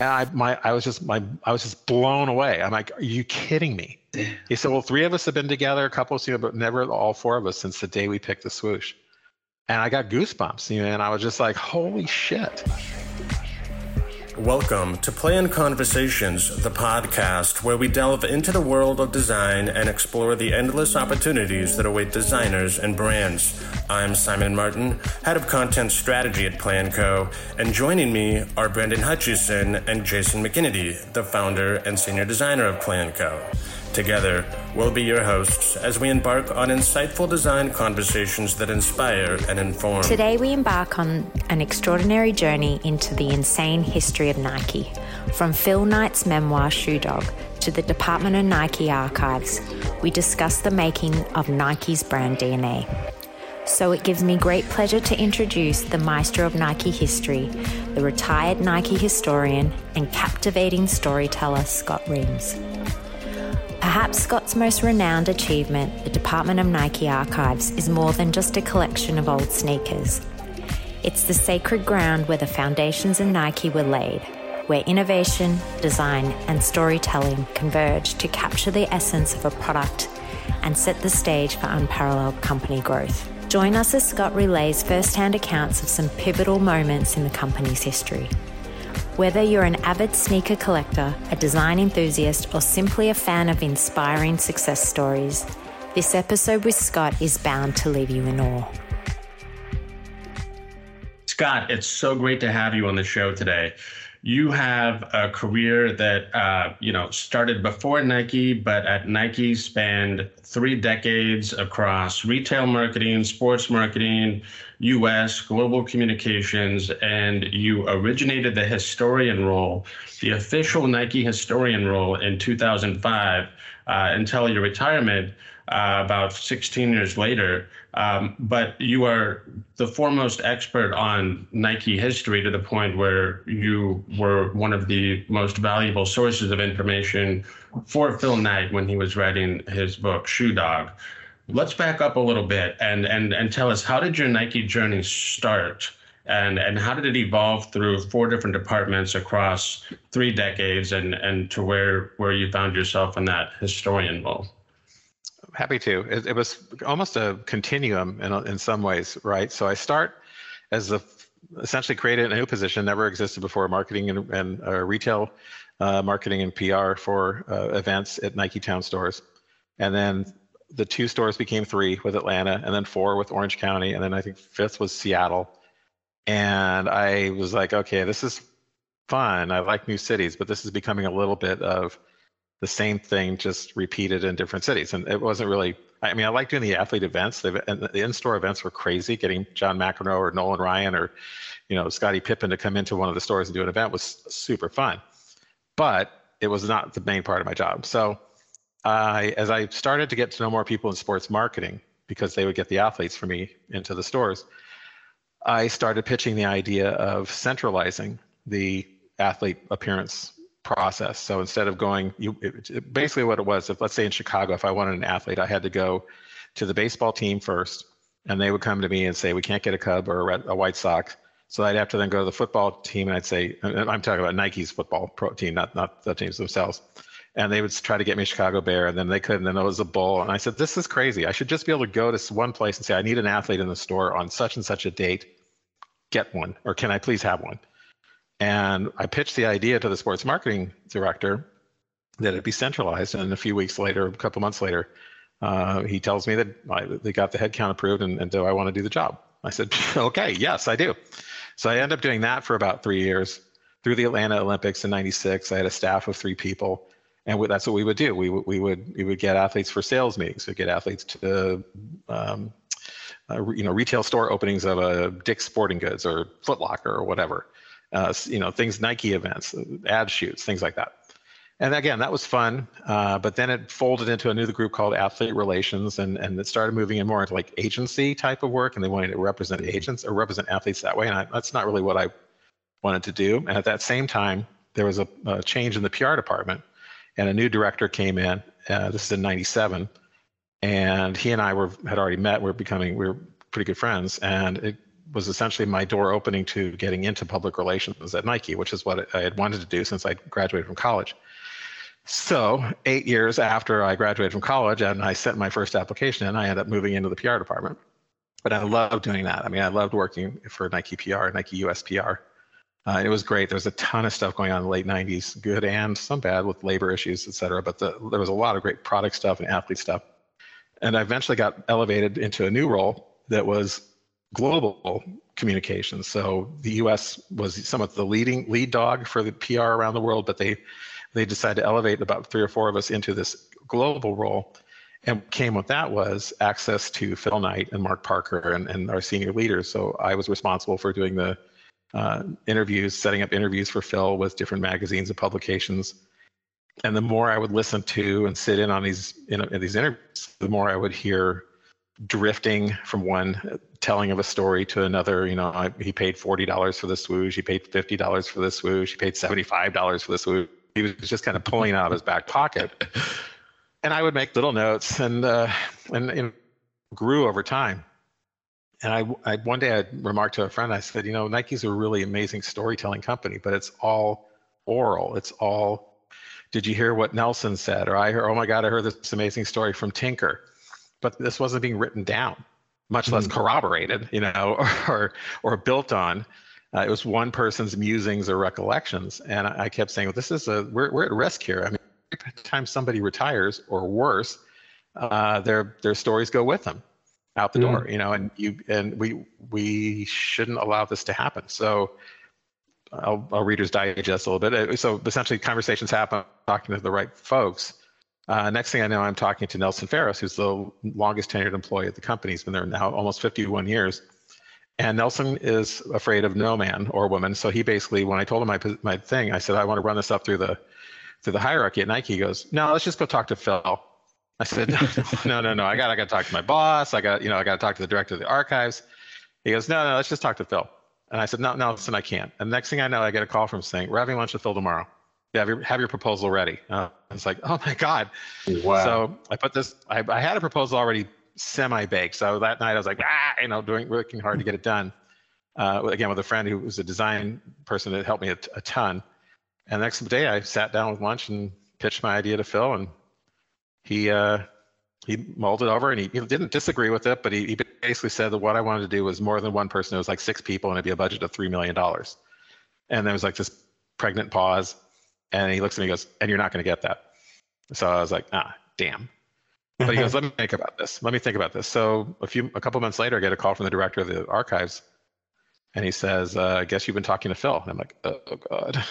And I, my, I was just, my, I was just blown away. I'm like, are you kidding me? He said, well, three of us have been together, a couple of you know, but never all four of us since the day we picked the swoosh. And I got goosebumps, you know, and I was just like, holy shit. Welcome to Plan Conversations, the podcast where we delve into the world of design and explore the endless opportunities that await designers and brands. I'm Simon Martin, head of content strategy at PlanCo, and joining me are Brandon Hutchison and Jason McKinney, the founder and senior designer of PlanCo. Together, we'll be your hosts as we embark on insightful design conversations that inspire and inform. Today, we embark on an extraordinary journey into the insane history of Nike. From Phil Knight's memoir, Shoe Dog, to the Department of Nike archives, we discuss the making of Nike's brand DNA. So it gives me great pleasure to introduce the maestro of Nike history, the retired Nike historian and captivating storyteller, Scott Reames. Perhaps Scott's most renowned achievement, the Department of Nike Archives, is more than just a collection of old sneakers. It's the sacred ground where the foundations of Nike were laid, where innovation, design, and storytelling converge to capture the essence of a product and set the stage for unparalleled company growth. Join us as Scott relays first hand accounts of some pivotal moments in the company's history. Whether you're an avid sneaker collector, a design enthusiast, or simply a fan of inspiring success stories, this episode with Scott is bound to leave you in awe. Scott, it's so great to have you on the show today. You have a career that uh, you know started before Nike, but at Nike spanned three decades across retail marketing, sports marketing, US, global communications, and you originated the historian role, the official Nike historian role in 2005 uh, until your retirement uh, about 16 years later. Um, but you are the foremost expert on Nike history to the point where you were one of the most valuable sources of information for Phil Knight when he was writing his book, Shoe Dog. Let's back up a little bit and and and tell us how did your Nike journey start? And, and how did it evolve through four different departments across three decades and, and to where, where you found yourself in that historian role? Happy to. It, it was almost a continuum in, in some ways, right? So I start as the essentially created a new position, never existed before, marketing and, and uh, retail uh, marketing and PR for uh, events at Nike Town stores. And then the two stores became three with Atlanta, and then four with Orange County, and then I think fifth was Seattle. And I was like, okay, this is fun. I like new cities, but this is becoming a little bit of the same thing just repeated in different cities. And it wasn't really. I mean, I like doing the athlete events. The, the in-store events were crazy. Getting John McEnroe or Nolan Ryan or, you know, Scottie Pippen to come into one of the stores and do an event was super fun. But it was not the main part of my job. So I, as I started to get to know more people in sports marketing, because they would get the athletes for me into the stores, I started pitching the idea of centralizing the athlete appearance process. So instead of going, you basically what it was, if let's say in Chicago, if I wanted an athlete, I had to go to the baseball team first, and they would come to me and say, we can't get a Cub or a, Red, a White Sox. So I'd have to then go to the football team, and I'd say, I'm talking about Nike's football pro team, not not the teams themselves and they would try to get me a Chicago Bear, and then they couldn't. And then it was a Bull, and I said, "This is crazy. I should just be able to go to one place and say, I need an athlete in the store on such and such a date. Get one, or can I please have one?" And I pitched the idea to the sports marketing director that it be centralized. And a few weeks later, a couple months later, uh, he tells me that I, they got the headcount approved, and, and do I want to do the job? I said, "Okay, yes, I do." So I ended up doing that for about three years. Through the Atlanta Olympics in '96, I had a staff of three people and that's what we would do. We, we would we would get athletes for sales meetings. We'd get athletes to um, uh, you know retail store openings of a Dick's Sporting Goods or Foot Locker or whatever. Uh, you know things Nike events, ad shoots, things like that. And again, that was fun. Uh, but then it folded into a new group called Athlete Relations, and and it started moving in more into like agency type of work, and they wanted to represent agents or represent athletes that way. And I, that's not really what I wanted to do. And at that same time, there was a, a change in the PR department and a new director came in. Uh, this is in '97, and he and I were had already met. We are becoming we are pretty good friends, and it was essentially my door opening to getting into public relations at Nike, which is what I had wanted to do since I graduated from college. So, eight years after I graduated from college and I sent my first application in, I ended up moving into the PR department. But I loved doing that. I mean, I loved working for Nike PR, Nike US PR. Uh, it was great. There was a ton of stuff going on in the late 90s, good and some bad with labor issues, et cetera. But the, there was a lot of great product stuff and athlete stuff. And I eventually got elevated into a new role that was global communications. So the US was somewhat the leading lead dog for the PR around the world, but they they decided to elevate about three or four of us into this global role. And came with that was access to Phil Knight and Mark Parker and, and our senior leaders. So I was responsible for doing the uh, interviews, setting up interviews for Phil with different magazines and publications. And the more I would listen to and sit in on these in, in these interviews, the more I would hear drifting from one telling of a story to another. You know, I, he paid forty dollars for the swoosh. He paid fifty dollars for the swoosh. He paid seventy-five dollars for the swoosh he was just kind of pulling out of his back pocket. And I would make little notes and, uh, and, and grew over time. And I, I, one day I remarked to a friend, I said, you know, Nike's a really amazing storytelling company, but it's all oral. It's all, did you hear what Nelson said? Or I heard, oh my God, I heard this amazing story from Tinker. But this wasn't being written down, much less mm-hmm. corroborated, you know, or, or built on. Uh, it was one person's musings or recollections, and I, I kept saying, well, "This is a we're we're at risk here." I mean, every time somebody retires, or worse, uh, their their stories go with them out the mm. door. You know, and you and we we shouldn't allow this to happen. So. I'll, I'll Reader's Digest a little bit. Uh, so essentially, conversations happen talking to the right folks. Uh, next thing I know, I'm talking to Nelson Farris, who's the longest tenured employee at the company. He's been there now almost 51 years. And Nelson is afraid of no man or woman. So he basically, when I told him my my thing, I said I want to run this up through the through the hierarchy at Nike. He goes, no, let's just go talk to Phil. I said, no, no, no, no. I got I got to talk to my boss. I got you know I got to talk to the director of the archives. He goes, no, no, let's just talk to Phil. And I said, no, no, listen, I can't. And next thing I know, I get a call from saying, we're having lunch with Phil tomorrow. Yeah, have your, have your proposal ready. Uh, it's like, oh my God. Wow. So I put this, I, I had a proposal already semi-baked. So that night I was like, ah, you know, doing working hard to get it done. Uh, again, with a friend who was a design person that helped me a, a ton. And the next day I sat down with lunch and pitched my idea to Phil, and he uh, he mulled it over and he, he, didn't disagree with it, but he, he basically said that what I wanted to do was more than one person. It was like six people, and it'd be a budget of three million dollars. And there was like this pregnant pause, and he looks at me and goes, "And you're not going to get that." So I was like, "Ah, damn." But he goes, "Let me think about this. Let me think about this." So a few, a couple months later, I get a call from the director of the archives, and he says, uh, "I guess you've been talking to Phil." And I'm like, "Oh, oh God."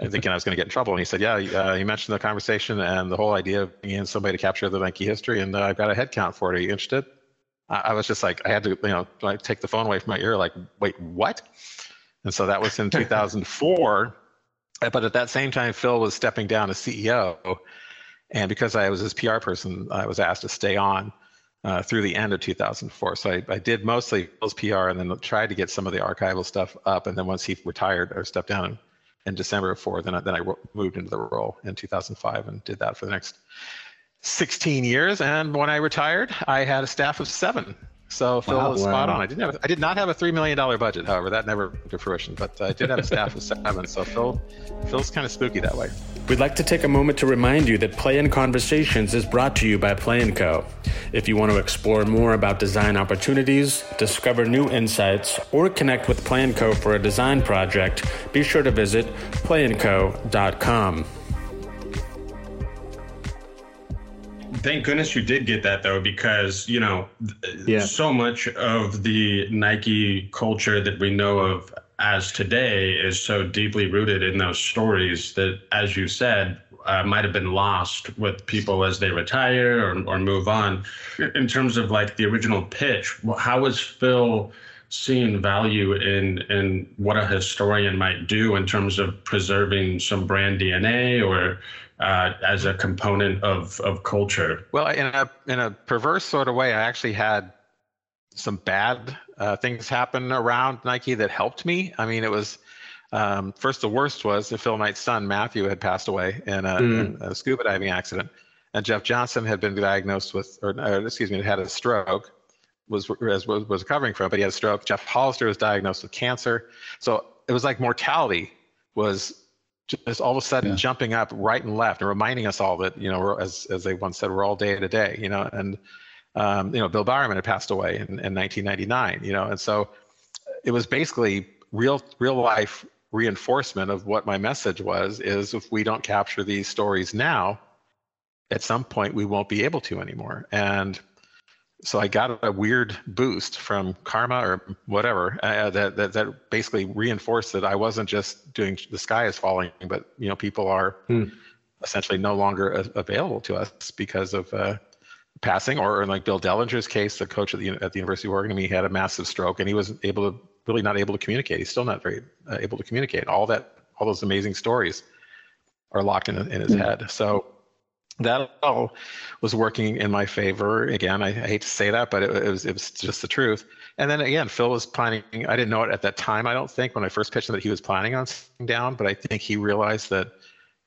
I'm thinking I was going to get in trouble. And he said, "Yeah, uh, you mentioned the conversation and the whole idea of in somebody to capture the Nike history, and uh, I've got a head count for it. Are you interested?" I, I was just like, I had to, you know, like take the phone away from my ear, like, "Wait, what?" And so that was in 2004. But at that same time, Phil was stepping down as CEO and because I was his PR person, I was asked to stay on uh, through the end of 2004. So I, I did mostly Phil's PR and then tried to get some of the archival stuff up. And then once he retired or stepped down in, December of four, then I, then I moved into the role in 2005 and did that for the next 16 years. And when I retired, I had a staff of seven. So Phil wow, was spot wow. on. I didn't have, I did not have a three million dollar budget, however, that never came to fruition. But I did have a staff of seven. So Phil, Phil's kind of spooky that way. We'd like to take a moment to remind you that Play and Conversations is brought to you by Play and Co. If you want to explore more about design opportunities, discover new insights, or connect with Play and Co for a design project, be sure to visit playandco.com. Thank goodness you did get that though, because you know, yeah. so much of the Nike culture that we know of as today is so deeply rooted in those stories that, as you said, uh, might have been lost with people as they retire or, or move on. In terms of like the original pitch, how was Phil seeing value in in what a historian might do in terms of preserving some brand DNA or uh, as a component of of culture. Well, in a in a perverse sort of way, I actually had some bad uh, things happen around Nike that helped me. I mean, it was um, first the worst was that Phil Knight's son Matthew had passed away in a, mm. in a, scuba diving accident, and Jeff Johnson had been diagnosed with, or, or excuse me, had a stroke. was was was recovering from, but he had a stroke. Geoff Hollister was diagnosed with cancer. So it was like mortality was just all of a sudden yeah. jumping up right and left and reminding us all that you know as as they once said we're all day to day you know and um, you know bill bowerman had passed away in, in 1999 you know and so it was basically real real life reinforcement of what my message was is if we don't capture these stories now at some point we won't be able to anymore and so I got a weird boost from karma or whatever uh, that, that that basically reinforced that I wasn't just doing the sky is falling, but you know people are hmm. essentially no longer a- available to us because of uh, passing. Or in like Bill Dellinger's case, the coach at the at the University of Oregon, he had a massive stroke and he was able to really not able to communicate. He's still not very uh, able to communicate. All that all those amazing stories are locked in in his hmm. head. So that all was working in my favor. Again, I, I hate to say that, but it, it, was it was just the truth. And then again, Phil was planning. I didn't know it at that time. I don't think when I first pitched him that he was planning on sitting down, but I think he realized that,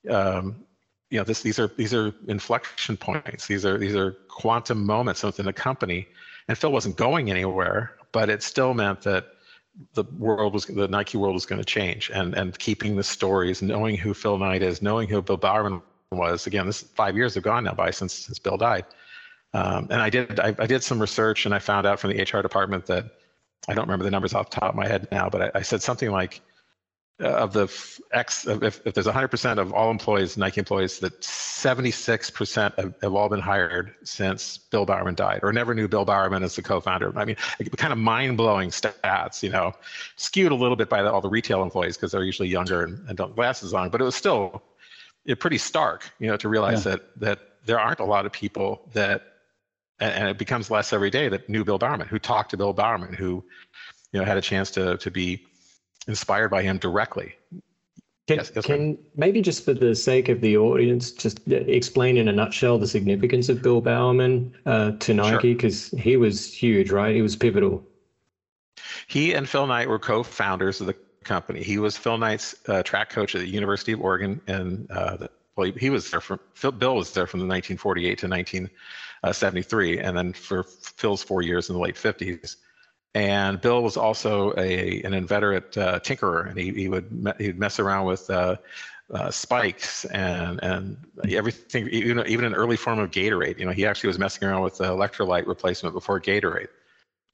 um, you know, this these are these are inflection points. These are these are quantum moments within the company. And Phil wasn't going anywhere, but it still meant that the world was the Nike world was going to change. And and keeping the stories, knowing who Phil Knight is, knowing who Bill Bowerman was again this five years have gone now by since, since bill died. Um, and i did I, I, did some research and i found out from the hr department that i don't remember the numbers off the top of my head now but i, I said something like uh, of the x if, if there's 100% of all employees nike employees that 76% have, have all been hired since bill bowerman died or never knew bill bowerman as the co-founder. I mean kind of mind-blowing stats you know skewed a little bit by the, all the retail employees because they're usually younger and, and don't glasses on but it was still it pretty stark, you know, to realize yeah. that that there aren't a lot of people that, and, and, it becomes less every day that knew Bill Bowerman, who talked to Bill Bowerman, who, you know, had a chance to to be inspired by him directly. Can, yes, yes, can maybe just for the sake of the audience, just explain in a nutshell the significance of Bill Bowerman uh, to Nike because sure. he was huge, right? He was pivotal. He and Phil Knight were co-founders of the company. He was Phil Knight's uh, track coach at the University of Oregon, and uh, the, well, he, he, was there from Phil, Bill was there from the 1948 to 1973, and then for Phil's four years in the late 50s. And Bill was also a an inveterate uh, tinkerer, and he, he would he'd mess around with uh, uh, spikes and and everything, even even an early form of Gatorade. You know, he actually was messing around with the electrolyte replacement before Gatorade.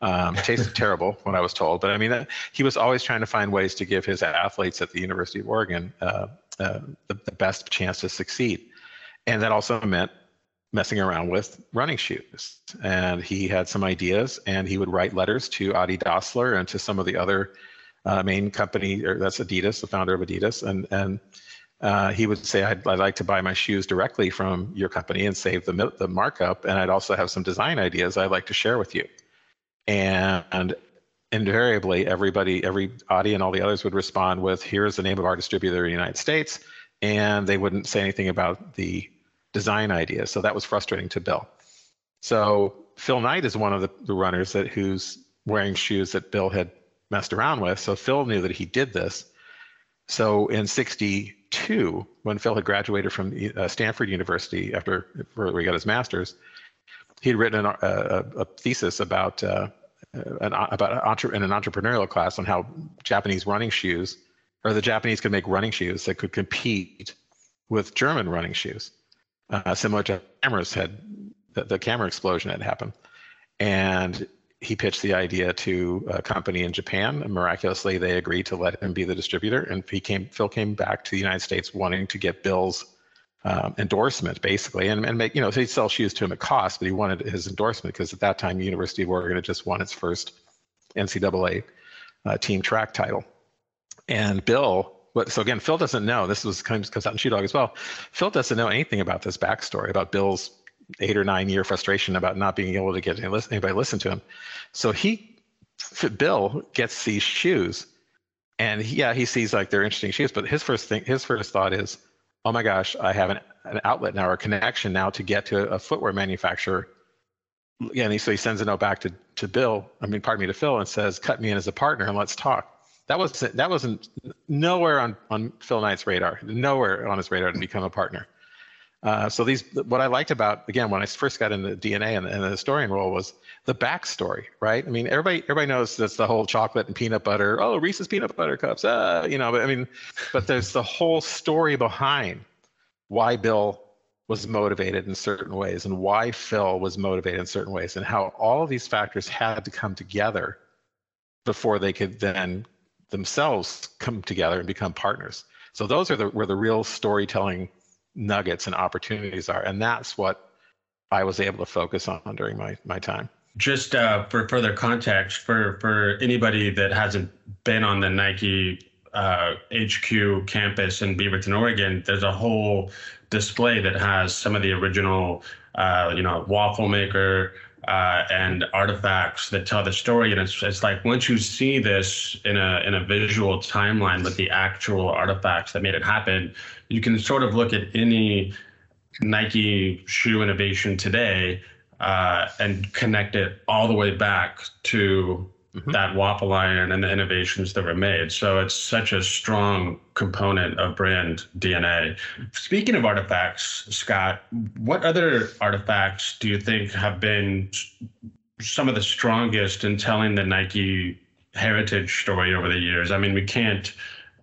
Um, tasted terrible when I was told, but I mean, he was always trying to find ways to give his athletes at the University of Oregon uh, uh, the, the, best chance to succeed. And that also meant messing around with running shoes. And he had some ideas, and he would write letters to Adi Dassler and to some of the other uh, main company, or that's Adidas, the founder of Adidas, and and uh, he would say, I'd, I'd, like to buy my shoes directly from your company and save the, the markup. And I'd also have some design ideas I'd like to share with you and invariably everybody every Adi and all the others would respond with here's the name of our distributor in the united states and they wouldn't say anything about the design idea. So that was frustrating to bill. So phil knight is one of the, the runners that who's wearing shoes that bill had messed around with. So phil knew that he did this. So in 62 when phil had graduated from uh, stanford university after where he got his master's he had written a, a, a thesis about uh, an, about entre- in an entrepreneurial class on how Japanese running shoes or the Japanese could make running shoes that could compete with German running shoes, uh, similar to cameras had the, the, camera explosion had happened, and he pitched the idea to a company in Japan, and miraculously they agreed to let him be the distributor. And he came, Phil came back to the United States wanting to get Bill's um, endorsement basically. And, and make you know so he'd sell shoes to him at cost but he wanted his endorsement because at that time the university of oregon had just won its first ncaa uh, team track title. And bill but so again phil doesn't know this was comes, comes out in shoe dog as well. Phil doesn't know anything about this backstory about bill's eight or nine year frustration about not being able to get anybody listen to him. So he bill gets these shoes and he, yeah he sees like they're interesting shoes but his first thing his first thought is oh my gosh, I have an, an outlet now or a connection now to get to a footwear manufacturer. Yeah, and he, so he sends a note back to, to Bill, I mean, pardon me, to Phil, and says, cut me in as a partner and let's talk. That wasn't, that wasn't nowhere on, on Phil Knight's radar, nowhere on his radar to become a partner. Uh, so these, what I liked about again when I first got into DNA and, and the historian role was the backstory, right? I mean, everybody everybody knows that's the whole chocolate and peanut butter. Oh, Reese's peanut butter cups, uh, you know. But I mean, but there's the whole story behind why Bill was motivated in certain ways and why Phil was motivated in certain ways and how all of these factors had to come together before they could then themselves come together and become partners. So those are the where the real storytelling nuggets and opportunities are, and that's what I was able to focus on during my my time. Just uh, for further context, for for anybody that hasn't been on the Nike uh, HQ campus in Beaverton, Oregon, there's a whole display that has some of the original, uh, you know, waffle maker uh, and artifacts that tell the story. And it's, it's like once you see this in a in a visual timeline with the actual artifacts that made it happen, you can sort of look at any Nike shoe innovation today uh, and connect it all the way back to mm-hmm. that waffle iron and the innovations that were made. So it's such a strong component of brand DNA. Speaking of artifacts, Scott, what other artifacts do you think have been some of the strongest in telling the Nike heritage story over the years? I mean, we can't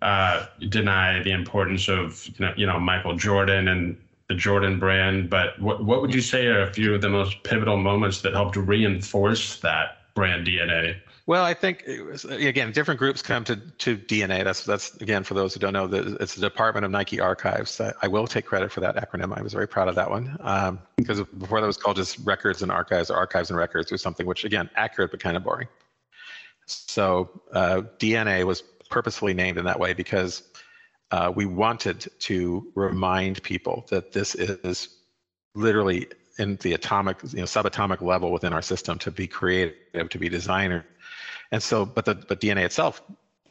uh, deny the importance of you know, you know Michael Jordan and the Jordan brand, but what what would you say are a few of the most pivotal moments that helped reinforce that brand DNA? Well, I think was, again, different groups come to to DNA. That's that's again for those who don't know, the, it's the Department of Nike Archives. I, I, will take credit for that acronym. I was very proud of that one um, because before that was called just Records and Archives or Archives and Records or something, which again, accurate but kind of boring. So uh, DNA was purposefully named in that way because uh, we wanted to remind people that this is literally in the atomic, you know, subatomic level within our system to be creative, to be designer and so, but the but DNA itself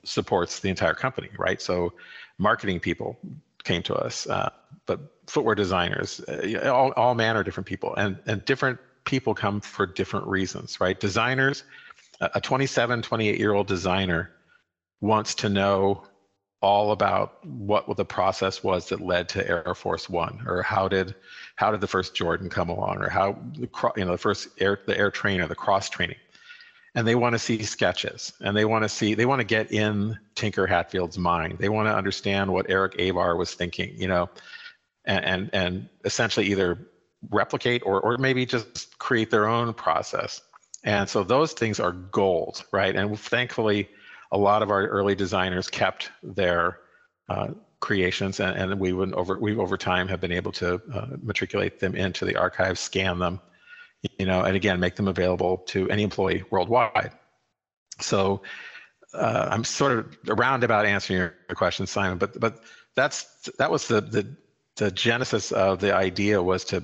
supports the entire company, right? So, marketing people came to us, uh, but footwear designers, uh, all all manner of different people, and and different people come for different reasons, right? Designers, a 27, 28 year old designer wants to know all about what the process was that led to Air Force One, or how did how did the first Jordan come along, or how you know the first air the air trainer, the cross training and they want to see sketches and they want to see they want to get in tinker hatfield's mind. They want to understand what eric avar was thinking you know and and, and essentially either replicate or or maybe just create their own process. And so those things are gold right? And thankfully a lot of our early designers kept their uh, creations and, and we would over we over time have been able to uh, matriculate them into the archive scan them you know, and again, make them available to any employee worldwide. So uh, I'm sort of around about answering your question, Simon, but but that's that was the the the genesis of the idea was to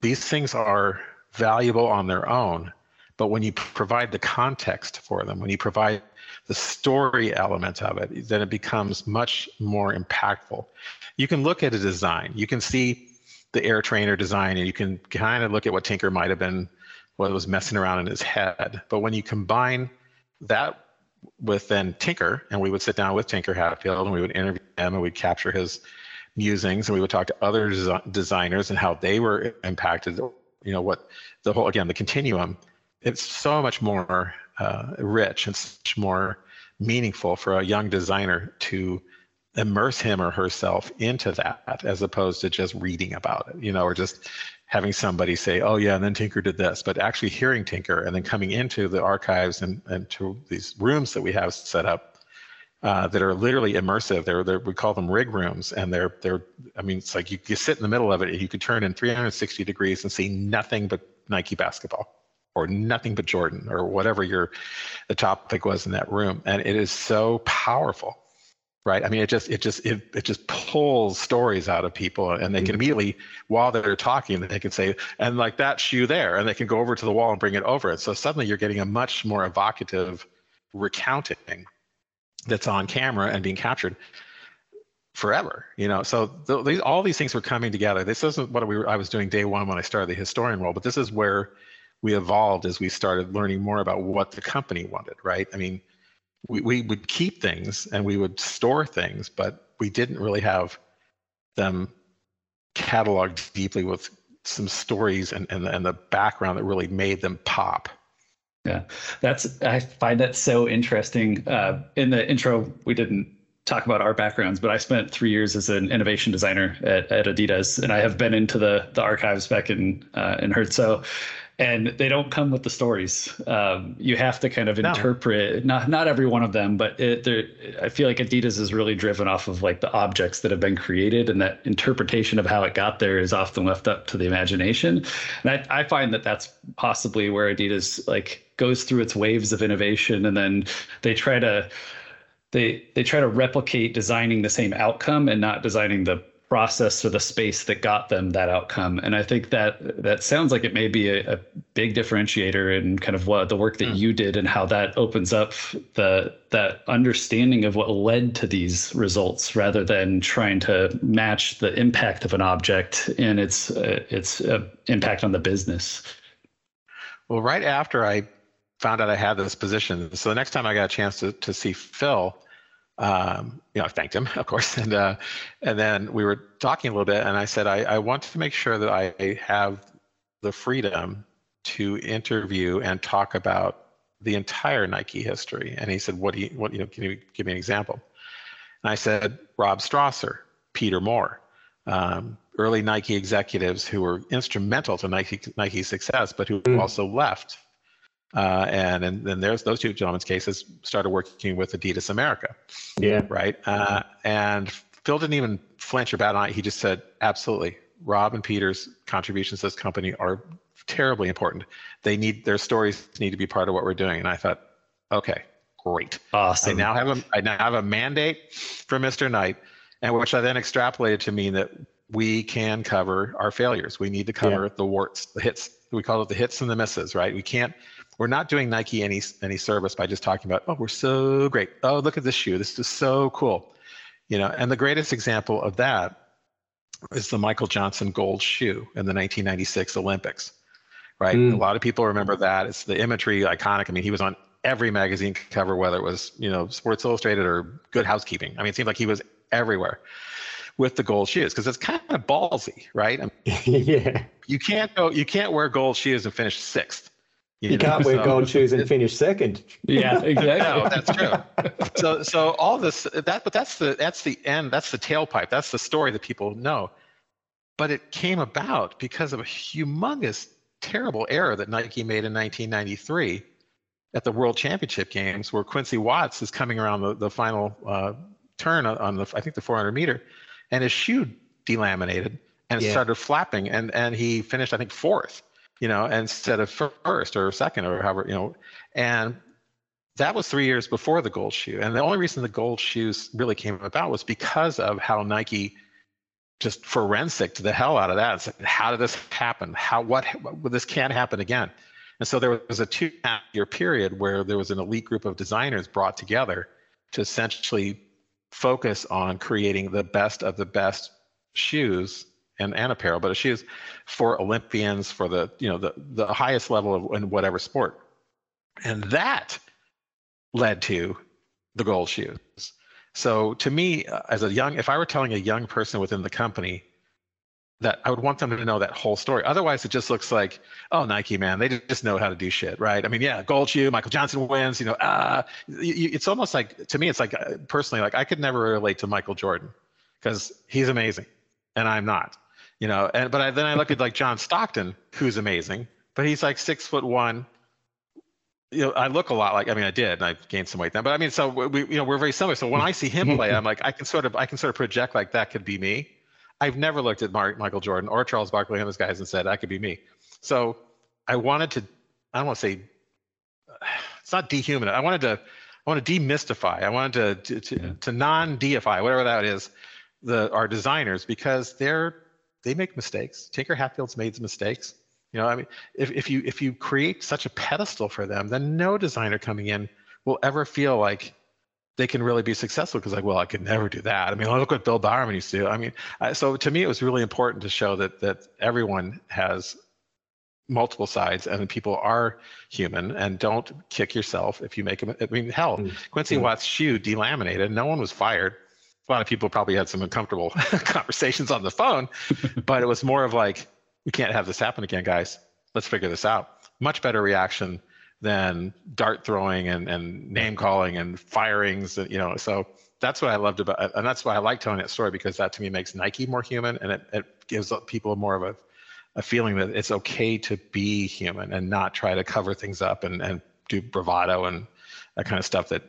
these things are valuable on their own, but when you provide the context for them, when you provide the story element of it, then it becomes much more impactful. You can look at a design, you can see the air trainer design and you can kind of look at what Tinker might have been, what was messing around in his head. But when you combine that with then Tinker, and we would sit down with Tinker Hatfield and we would interview him and we'd capture his musings and we would talk to other des- designers and how they were impacted, you know, what the whole, again, the continuum, it's so much more uh, rich and much more meaningful for a young designer to immerse him or herself into that as opposed to just reading about it, you know, or just having somebody say, oh, yeah, and then Tinker did this, but actually hearing Tinker and then coming into the archives and, and to these rooms that we have set up uh, that are literally immersive. They're, they're, we call them rig rooms, and they're, they're I mean, it's like you, you sit in the middle of it and you could turn in 360 degrees and see nothing but Nike basketball or nothing but Jordan or whatever your the topic was in that room. And it is so powerful right? I mean it just it just it, it just pulls stories out of people and they can mm-hmm. immediately while they're talking they can say and like that shoe there and they can go over to the wall and bring it over. It so suddenly you're getting a much more evocative recounting that's on camera and being captured forever you know? So th- these, all these things were coming together. This isn't what we were, i was doing day one when i started the historian role but this is where we evolved as we started learning more about what the company wanted right? I mean we, we would keep things and we would store things, but we didn't really have them cataloged deeply with some stories and, and, and the background that really made them pop. Yeah, that's I find that so interesting. Uh, in the intro, we didn't talk about our backgrounds, but I spent three years as an innovation designer at, at Adidas, and I have been into the the archives back in uh, in Herzo, and they don't come with the stories. Um, you have to kind of no. interpret not not every one of them, but it, I feel like Adidas is really driven off of like the objects that have been created, and that interpretation of how it got there is often left up to the imagination. And I, I find that that's possibly where Adidas like goes through its waves of innovation, and then they try to they they try to replicate designing the same outcome and not designing the process or the space that got them that outcome. And I think that that sounds like it may be a, a big differentiator in kind of what the work that mm. you did and how that opens up the that understanding of what led to these results rather than trying to match the impact of an object and its uh, its uh, impact on the business. Well, right after I found out I had this position, so the next time I got a chance to to see Phil, um, you know, I thanked him, of course, and uh, and then we were talking a little bit, and I said I, I want to make sure that I have the freedom to interview and talk about the entire Nike history. And he said, "What do you, what you know? Can you give me an example?" And I said, "Rob Strasser, Peter Moore." Um, early Nike executives who were instrumental to Nike Nike's success, but who mm. also left uh, and and then there's those two gentlemen's cases started working with Adidas America. Yeah. Right. Uh, and Phil didn't even flinch or bat an eye. He just said, absolutely. Rob and Peter's contributions to this company are terribly important. They need their stories need to be part of what we're doing. And I thought, okay, great. Awesome. I now have a I now have a mandate for Mr. Knight, and which I then extrapolated to mean that we can cover our failures. We need to cover yeah. the warts, the hits. We call it the hits and the misses, right? We can't we're not doing Nike any any service by just talking about, oh, we're so great. Oh, look at this shoe. This is so cool. You know, and the greatest example of that is the Michael Johnson gold shoe in the 1996 Olympics. Right? Mm. A lot of people remember that. It's the imagery iconic. I mean, he was on every magazine cover, whether it was, you know, Sports Illustrated or Good Housekeeping. I mean, it seemed like he was everywhere with the gold shoes because it's kind of ballsy, right? I mean, yeah. You can't go. You can't wear gold shoes and finish sixth. You, you know, can't wear so, gold shoes and finish second. Yeah, exactly. no, that's true. So, so all this that, but that's the that's the end. That's the tailpipe. That's the story that people know. But it came about because of a humongous, terrible error that Nike made in 1993 at the World Championship Games, where Quincy Watts is coming around the, the final uh, turn on the I think the 400 meter, and his shoe delaminated and yeah. started flapping, and and he finished I think fourth you know, instead of first or second or however, you know, and that was three years before the gold shoe. And the only reason the gold shoes really came about was because of how Nike just forensic to the hell out of that. Like, how did this happen? How, what, what this can't happen again. And so there was a two year period where there was an elite group of designers brought together to essentially focus on creating the best of the best shoes and, and apparel, but shoes for Olympians, for the you know the the highest level of in whatever sport, and that led to the gold shoes. So to me, uh, as a young, if I were telling a young person within the company that I would want them to know that whole story. Otherwise, it just looks like, oh, Nike, man, they just know how to do shit, right? I mean, yeah, gold shoe, Michael Johnson wins, you know, ah, it's almost like, to me, it's like, uh, personally, like I could never relate to Michael Jordan because he's amazing and I'm not you know. And but I, then I look at like John Stockton, who's amazing, but he's like six foot one. You know, I look a lot like I mean I did, and I've gained some weight now. But I mean, so we you know we're very similar. So when I see him play, I'm like I can sort of I can sort of project like that could be me. I've never looked at Mark, Michael Jordan or Charles Barkley and those guys and said that could be me. So I wanted to I don't want to say it's not dehumanize. I wanted to I want to demystify. I wanted to to, to, yeah. to non-deify whatever that is the our designers because they're they make mistakes. Tinker Hatfield's made some mistakes. You know, I mean, if, if you if you create such a pedestal for them, then no designer coming in will ever feel like they can really be successful because like, well, I could never do that. I mean, look what Bill Bowerman used to do. I mean, so to me, it was really important to show that that everyone has multiple sides and people are human and don't kick yourself if you make them. I mean, hell, mm-hmm. Quincy mm. Watts' shoe delaminated. No one was fired a lot of people probably had some uncomfortable conversations on the phone, but it was more of like, we can't have this happen again, guys. Let's figure this out. Much better reaction than dart throwing and, and name calling and firings. And, You know, so that's what I loved about, and that's why I like telling that story because that to me makes Nike more human, and it, it gives people more of a, a feeling that it's okay to be human and not try to cover things up and, and do bravado and that kind of stuff that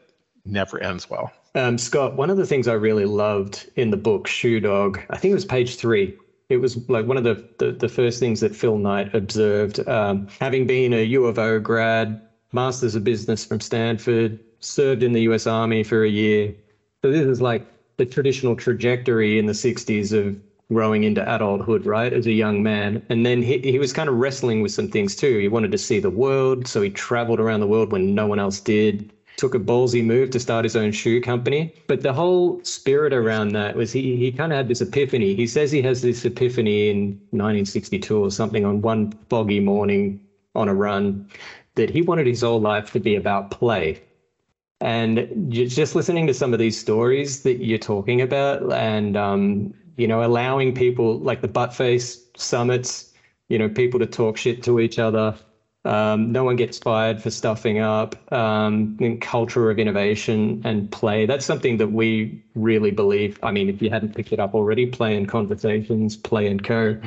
never ends well. Um, Scott, one of the things I really loved in the book Shoe Dog, I think it was page three. It was like one of the, the, the first things that Phil Knight observed. Um, having been a U of O grad, Masters of Business from Stanford, served in the US Army for a year. So this is like the traditional trajectory in the 60s of growing into adulthood, right, as a young man. And then he, he was kind of wrestling with some things too. He wanted to see the world, so he traveled around the world when no one else did. Took a ballsy move to start his own shoe company. But the whole spirit around that was he, he kind of had this epiphany. He says he has this epiphany in 1962 or something on one foggy morning on a run that he wanted his whole life to be about play. And just listening to some of these stories that you're talking about and um, you know, allowing people like the butt face summits, you know, people to talk shit to each other. Um, no one gets fired for stuffing up. Um, culture of innovation and play. That's something that we really believe. I mean, if you hadn't picked it up already, play and conversations, play and co.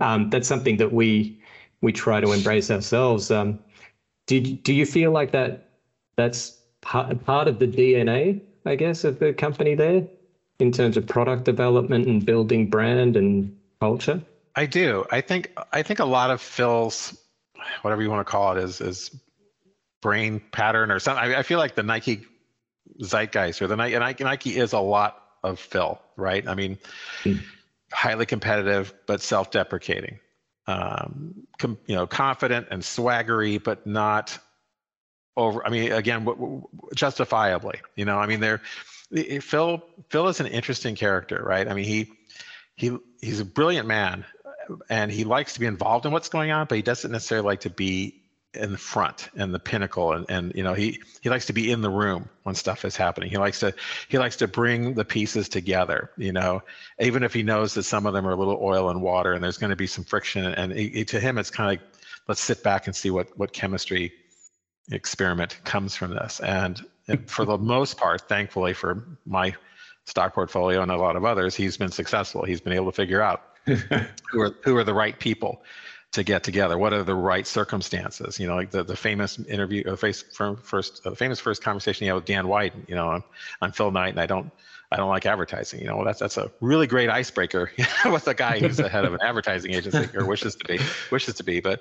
Um, that's something that we we try to embrace ourselves. Um, did do you feel like that? That's part part of the DNA, I guess, of the company there in terms of product development and building brand and culture? I do. I think I think a lot of Phil's whatever you want to call it is is brain pattern or something. I, I feel like the Nike zeitgeist or the Nike Nike is a lot of Phil, right? I mean, mm. highly competitive but self-deprecating, um, com, you know, confident and swaggery, but not over. I mean, again, w- w- justifiably. You know, I mean, they're Phil Phil is an interesting character, right? I mean, he he he's a brilliant man, and he likes to be involved in what's going on, but he doesn't necessarily like to be in the front and the pinnacle. And, and you know he he likes to be in the room when stuff is happening. He likes to he likes to bring the pieces together you know. Even if he knows that some of them are a little oil and water and there's going to be some friction and he, to him it's kind of like let's sit back and see what what chemistry experiment comes from this. And, and for the most part, thankfully for my stock portfolio and a lot of others, he's been successful. He's been able to figure out who are who are the right people to get together. What are the right circumstances? You know, like the, the famous interview, uh, face first, uh, famous first conversation he had with Dan Wieden. You know, I'm, I'm Phil Knight, and I don't I don't like advertising. You know, well, that's that's a really great icebreaker with a guy who's the head of an advertising agency or wishes to be wishes to be. But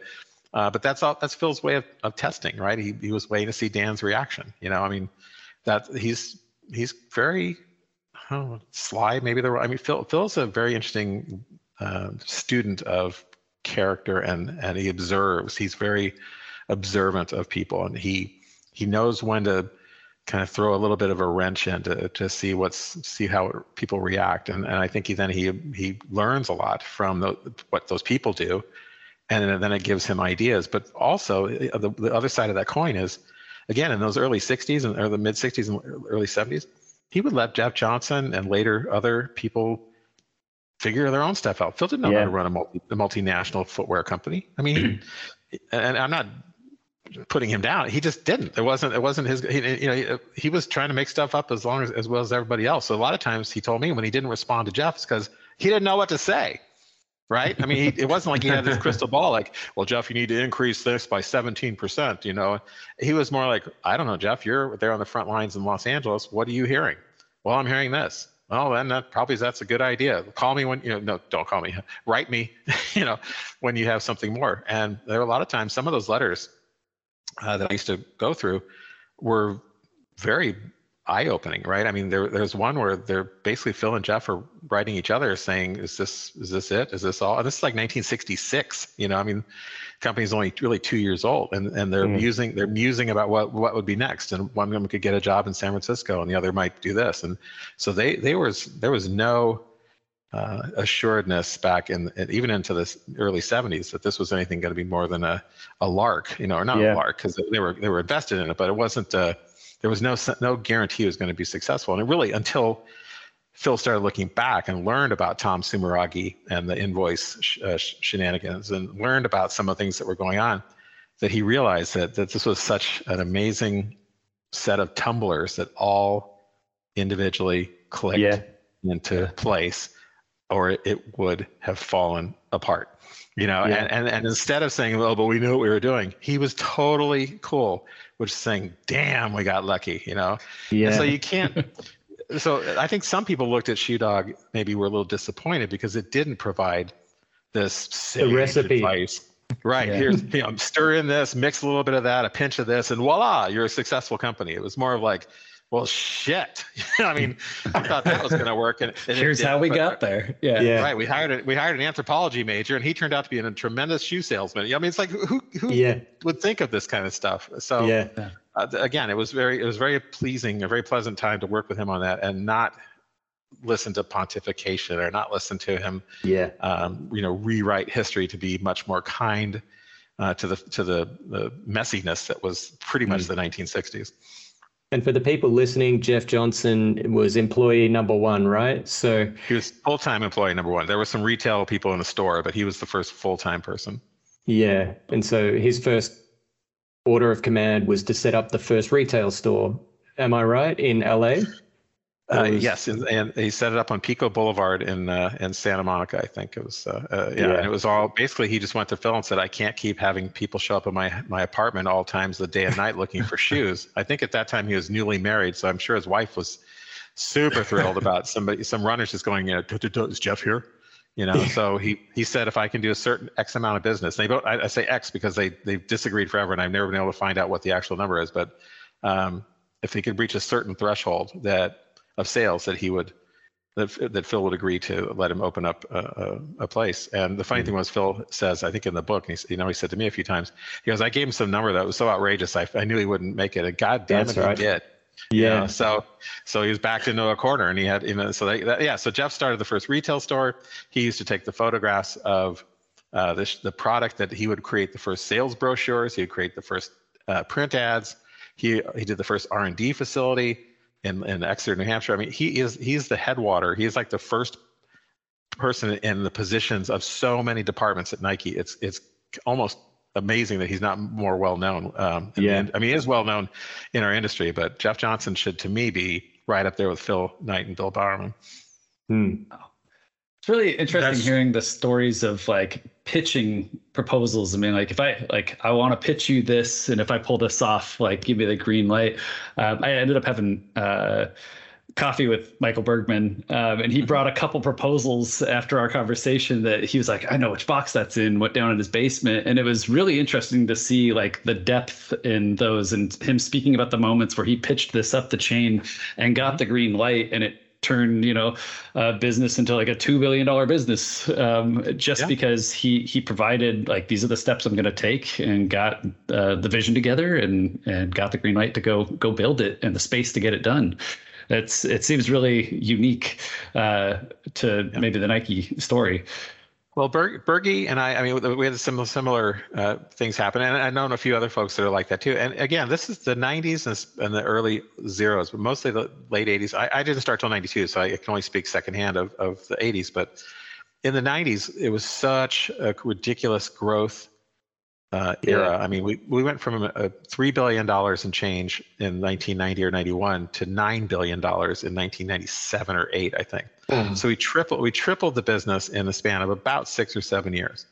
uh, but that's all. That's Phil's way of, of testing, right? He he was waiting to see Dan's reaction. You know, I mean, that he's he's very oh, sly. Maybe the I mean, Phil Phil's a very interesting uh, student of character, and and he observes. He's very observant of people, and he he knows when to kind of throw a little bit of a wrench in to, to see what's see how people react and, and I think he then he he learns a lot from the, what those people do and then it gives him ideas. But also, uh, the, the other side of that coin is, again, in those early 60s and or the mid 60s and early 70s, he would let Jeff Johnson and later other people figure their own stuff out. Phil didn't know yeah. how to run a, multi, a multinational footwear company. I mean, and I'm not putting him down. He just didn't. It wasn't. It wasn't his. He, you know, he, he, was trying to make stuff up as long as as well as everybody else. So a lot of times he told me when he didn't respond to Jeff, it's because he didn't know what to say right? I mean, he, it wasn't like he had this crystal ball, like, well, Jeff, you need to increase this by 17%. You know, he was more like, I don't know, Jeff, you're there on the front lines in Los Angeles. What are you hearing? Well, I'm hearing this. Well, then that probably that's a good idea. Call me when you know. No, don't call me. Write me. you know, when you have something more. And there are a lot of times, some of those letters uh, that I used to go through were very eye-opening, right? I mean, there, there's one where they're basically Phil and Jeff are writing each other saying, "Is this is this it? Is this all?" And this is like 1966. You know, I mean, company's only really two years old, and and they're mm. musing they're musing about what what would be next. And one of them could get a job in San Francisco, and the other might do this. And so they they was there was no uh, assuredness back in even into the early 70s that this was anything going to be more than a a lark, you know, or not yeah. a lark because they were they were invested in it, but it wasn't. Uh, there was no no guarantee it was going to be successful. And it really until Phil started looking back and learned about Tom Sumeragi and the invoice sh- uh, shenanigans and learned about some of the things that were going on, that he realized that, that this was such an amazing set of tumblers that all individually clicked yeah. into yeah. place or it would have fallen apart you know yeah. and, and and instead of saying oh but we knew what we were doing he was totally cool with saying damn we got lucky you know yeah and so you can't so I think some people looked at Shoe Dog, maybe were a little disappointed because it didn't provide this the recipe. Advice. Right. Yeah. Here's you know, stir in this, mix a little bit of that, a pinch of this, and voila, you're a successful company. It was more of like, well, shit. I mean, I thought that was going to work. And, and here's it, how we but, got there. Yeah. yeah. Right. We hired a, we hired an anthropology major, and he turned out to be a tremendous shoe salesman. I mean, it's like who who yeah. would think of this kind of stuff? So yeah. Uh, again, it was very it was very pleasing, a very pleasant time to work with him on that, and not listen to pontification or not listen to him. Yeah. Um, you know, rewrite history to be much more kind uh, to the to the, the messiness that was pretty much mm. the 1960s. And for the people listening, Jeff Johnson was employee number one, right? So he was full time employee number one. There were some retail people in the store, but he was the first full time person. Yeah. And so his first order of command was to set up the first retail store. Am I right? In LA? Uh, yes, and, and, he set it up on Pico Boulevard in uh, in Santa Monica, I think it was. Uh, uh, yeah, yeah, and it was all basically he just went to Phil and said, "I can't keep having people show up in my my apartment all times the day and night looking for shoes." I think at that time he was newly married, so I'm sure his wife was super thrilled about somebody some runners just going, "Yeah, is Jeff here?" You know, so he he said if I can do a certain X amount of business, they both I, I say X because they they've disagreed forever, and I've never been able to find out what the actual number is, but um, if he could reach a certain threshold that of sales that he would that, that Phil would agree to let him open up a, a, a place. And the funny mm thing was, Phil says, I think in the book, he, you know, he said to me a few times, he goes, I gave him some number that was so outrageous, I, I knew he wouldn't make it. And God damn That's it, right. he did. Yeah. You know, so, so he was backed into a corner, and he had, you know, so they, that, yeah. So Jeff started the first retail store. He used to take the photographs of uh, the the product that he would create the first sales brochures. He would create the first uh, print ads. He he did the first R and D facility in, in Exeter, New Hampshire. I mean, he is he's the headwater. He's like the first person in the positions of so many departments at Nike. It's it's almost amazing that he's not more well known. Um, yeah, I mean, he is well known in our industry, but Jeff Johnson should, to me, be right up there with Phil Knight and Bill Bowerman. Hmm. It's really interesting That's... hearing the stories of like pitching proposals. I mean, like if I like I want to pitch you this, and if I pull this off, like give me the green light. Um, I ended up having uh, coffee with Michael Bergman, um, and he mm-hmm. brought a couple proposals after our conversation that he was like, I know which box that's in, went down in his basement, and it was really interesting to see like the depth in those and him speaking about the moments where he pitched this up the chain and got the green light, and it turn you know uh, business into like a two billion dollar business um, just yeah. because he he provided like these are the steps I'm going to take and got uh, the vision together and and got the green light to go go build it and the space to get it done. It's it seems really unique uh, to yeah. maybe the Nike story. Well, Ber- and I, I mean, we had some similar uh, things happen, and I've known a few other folks that are like that too. And again, this is the 90s and, and the early zeros, but mostly the late 80s. I, I, didn't start till 92, so I can only speak secondhand of, of the 80s. But in the 90s, it was such a ridiculous growth uh, era. Yeah. I mean, we, we went from a, a $3 billion in change in 1990 or 91 to $9 billion in 1997 or 8, I think. Mm. So we tripled, we tripled the business in the span of about six or seven years.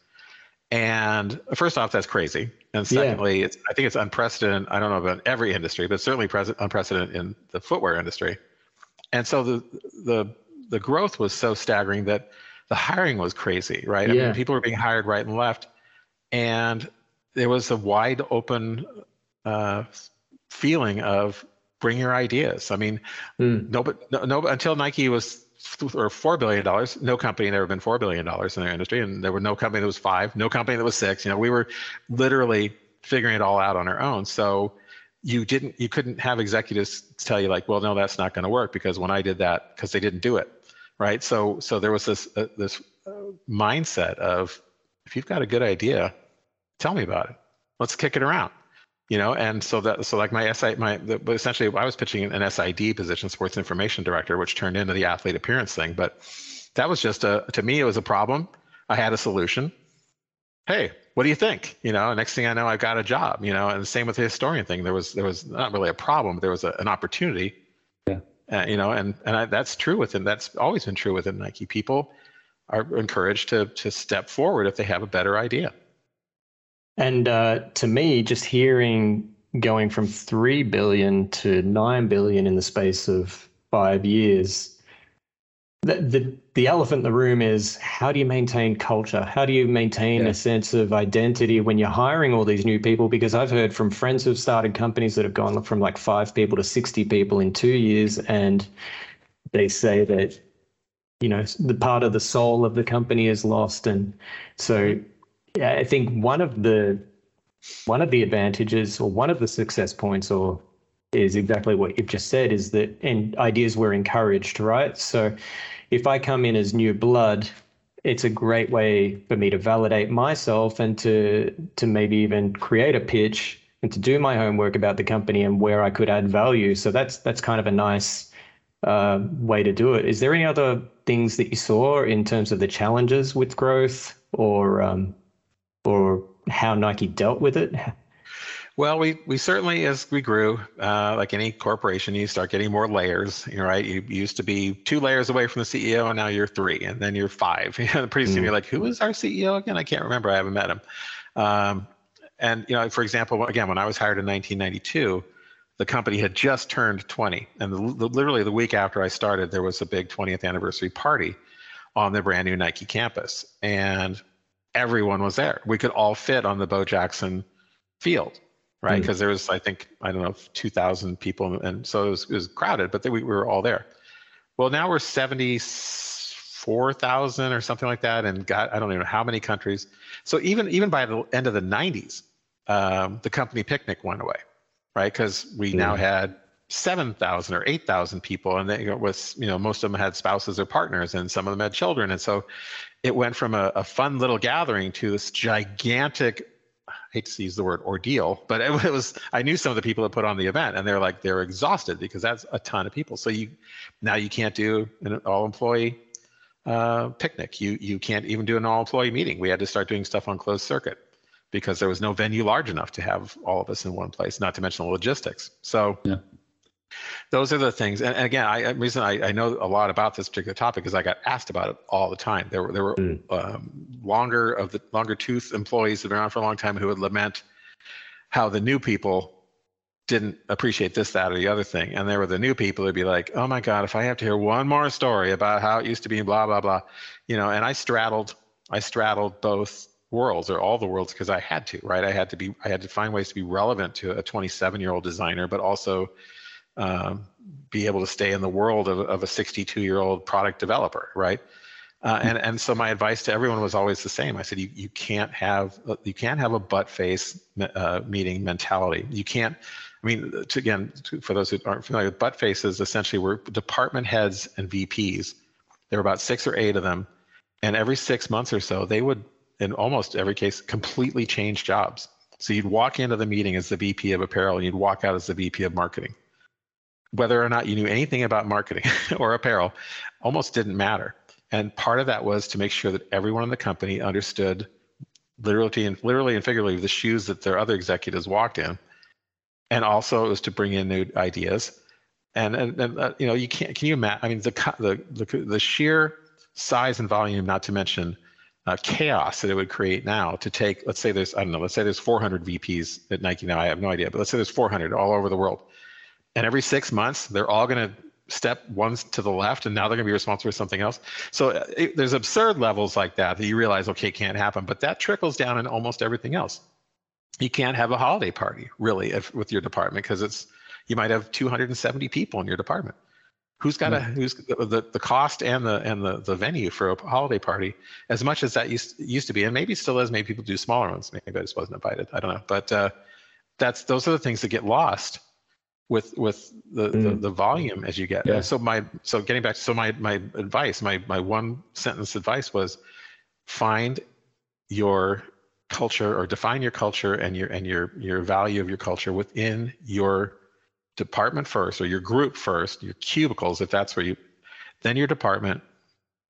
And first off, that's crazy. And secondly, yeah. it's, I think it's unprecedented. I don't know about every industry, but certainly pres- unprecedented in the footwear industry. And so the, the, the growth was so staggering that the hiring was crazy, right? Yeah. I mean, people were being hired right and left. And there was a wide open uh, feeling of bring your ideas. I mean, mm. no, but no, no, until Nike was or four billion dollars. No company had ever been four billion dollars in their industry, and there were no company that was five, no company that was six. You know, we were literally figuring it all out on our own. So you didn't, you couldn't have executives tell you like, well, no, that's not going to work because when I did that, because they didn't do it, right? So, so there was this uh, this uh, mindset of if you've got a good idea, tell me about it. Let's kick it around. you know? And so that so like my si my the, but essentially i was pitching an sid position sports information director which turned into the athlete appearance thing. But that was just a to me it was a problem. I had a solution. Hey what do you think? You know next thing i know i got a job you know? And the same with the historian thing. There was there was not really a problem but there was a, an opportunity. Yeah. Uh, you know and and I, that's true within that's always been true within nike people are encouraged to to step forward if they have a better idea and uh, to me, just hearing going from 3 billion to 9 billion in the space of five years, the, the, the elephant in the room is how do you maintain culture? How do you maintain yeah. a sense of identity when you're hiring all these new people? Because I've heard from friends who've started companies that have gone from like five people to 60 people in two years, and they say that you know the part of the soul of the company is lost and so yeah, I think one of the one of the advantages or one of the success points or is exactly what you've just said is that and ideas were encouraged, right? So if I come in as new blood, it's a great way for me to validate myself and to to maybe even create a pitch and to do my homework about the company and where I could add value. So that's that's kind of a nice uh, way to do it. Is there any other things that you saw in terms of the challenges with growth or um, or how Nike dealt with it? Well, we, we certainly, as we grew, uh, like any corporation, you start getting more layers. You know, right? You, used to be two layers away from the CEO, and now you're three, and then you're five. You know, pretty soon, mm. you're like, "Who is our CEO again? I can't remember. I haven't met him." Um, and you know, for example, again, when I was hired in 1992, the company had just turned 20, and the, the, literally the week after I started, there was a big 20th anniversary party on the brand new Nike campus, and everyone was there. We could all fit on the Bo Jackson field, right? Because mm. there was, I think, I don't know, 2,000 people, and so it was, it was crowded, but we, we were all there. Well, now we're 74,000 or something like that, and got I don't even know how many countries. So even even by the end of the 90s, um, the company picnic went away, right? Because we mm. now had 7,000 or 8,000 people, and they, know, was you know most of them had spouses or partners, and some of them had children, and so it went from a, a fun little gathering to this gigantic I hate to use the word ordeal, but it, it, was. I knew some of the people that put on the event, and they're like they're exhausted because that's a ton of people. So you now you can't do an all employee uh, picnic. You you can't even do an all employee meeting. We had to start doing stuff on closed circuit because there was no venue large enough to have all of us in one place. Not to mention the logistics. So yeah those are the things and, again i reason I, I, know a lot about this particular topic is i got asked about it all the time. There were there were mm. um, longer of the longer tooth employees that have been around for a long time who would lament how the new people didn't appreciate this that or the other thing. And there were the new people who'd be like oh my god if i have to hear one more story about how it used to be blah blah blah. You know and i straddled i straddled both worlds or all the worlds because i had to right? I had to be i had to find ways to be relevant to a 27 year old designer but also um, be able to stay in the world of, of a 62 year old product developer, right? Uh, and and so my advice to everyone was always the same. I said you you can't have you can't have a butt face uh, meeting mentality. You can't. I mean, to, again, to, for those who aren't familiar with butt faces, essentially we're department heads and VPs. There were about six or eight of them, and every six months or so, they would, in almost every case, completely change jobs. So you'd walk into the meeting as the VP of apparel, and you'd walk out as the VP of marketing whether or not you knew anything about marketing or apparel almost didn't matter. And part of that was to make sure that everyone in the company understood literally and literally and figuratively the shoes that their other executives walked in. And also it was to bring in new ideas. And, and, and uh, you know, you can't, can you imagine, I mean, the, the, the, the sheer size and volume, not to mention uh, chaos that it would create now to take, let's say there's, I don't know, let's say there's 400 VPs at Nike now, I have no idea, but let's say there's 400 all over the world and every six months they're all going to step one to the left and now they're going to be responsible for something else. So uh, it, there's absurd levels like that that you realize okay can't happen but that trickles down in almost everything else. You can't have a holiday party really if, with your department because it's you might have 270 people in your department. Who's got a who's the, the cost and the and the, the venue for a holiday party as much as that used used to be and maybe still is maybe people do smaller ones maybe i just wasn't invited i don't know but uh, that's those are the things that get lost with with the, mm. the, the volume as you get. Yeah. So my so getting back to so my my advice, my my one sentence advice was find your culture or define your culture and your and your your value of your culture within your department first or your group first, your cubicles if that's where you then your department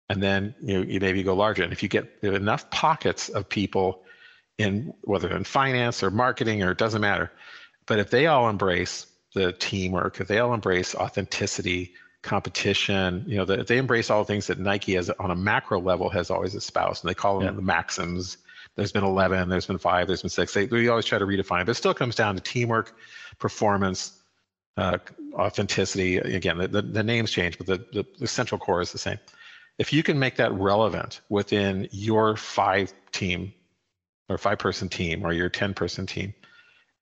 and then you know, you maybe go larger. And if you get enough pockets of people in whether in finance or marketing or it doesn't matter, but if they all embrace the teamwork, if they all embrace authenticity, competition, you know, the, they embrace all the things that Nike has on a macro level has always espoused, and they call them yeah. the maxims. There's been 11, there's been five, there's been six. They, we always try to redefine, but it still comes down to teamwork, performance, uh, authenticity. Again, the, the, the, names change, but the, the, the central core is the same. If you can make that relevant within your five team or five person team or your 10 person team,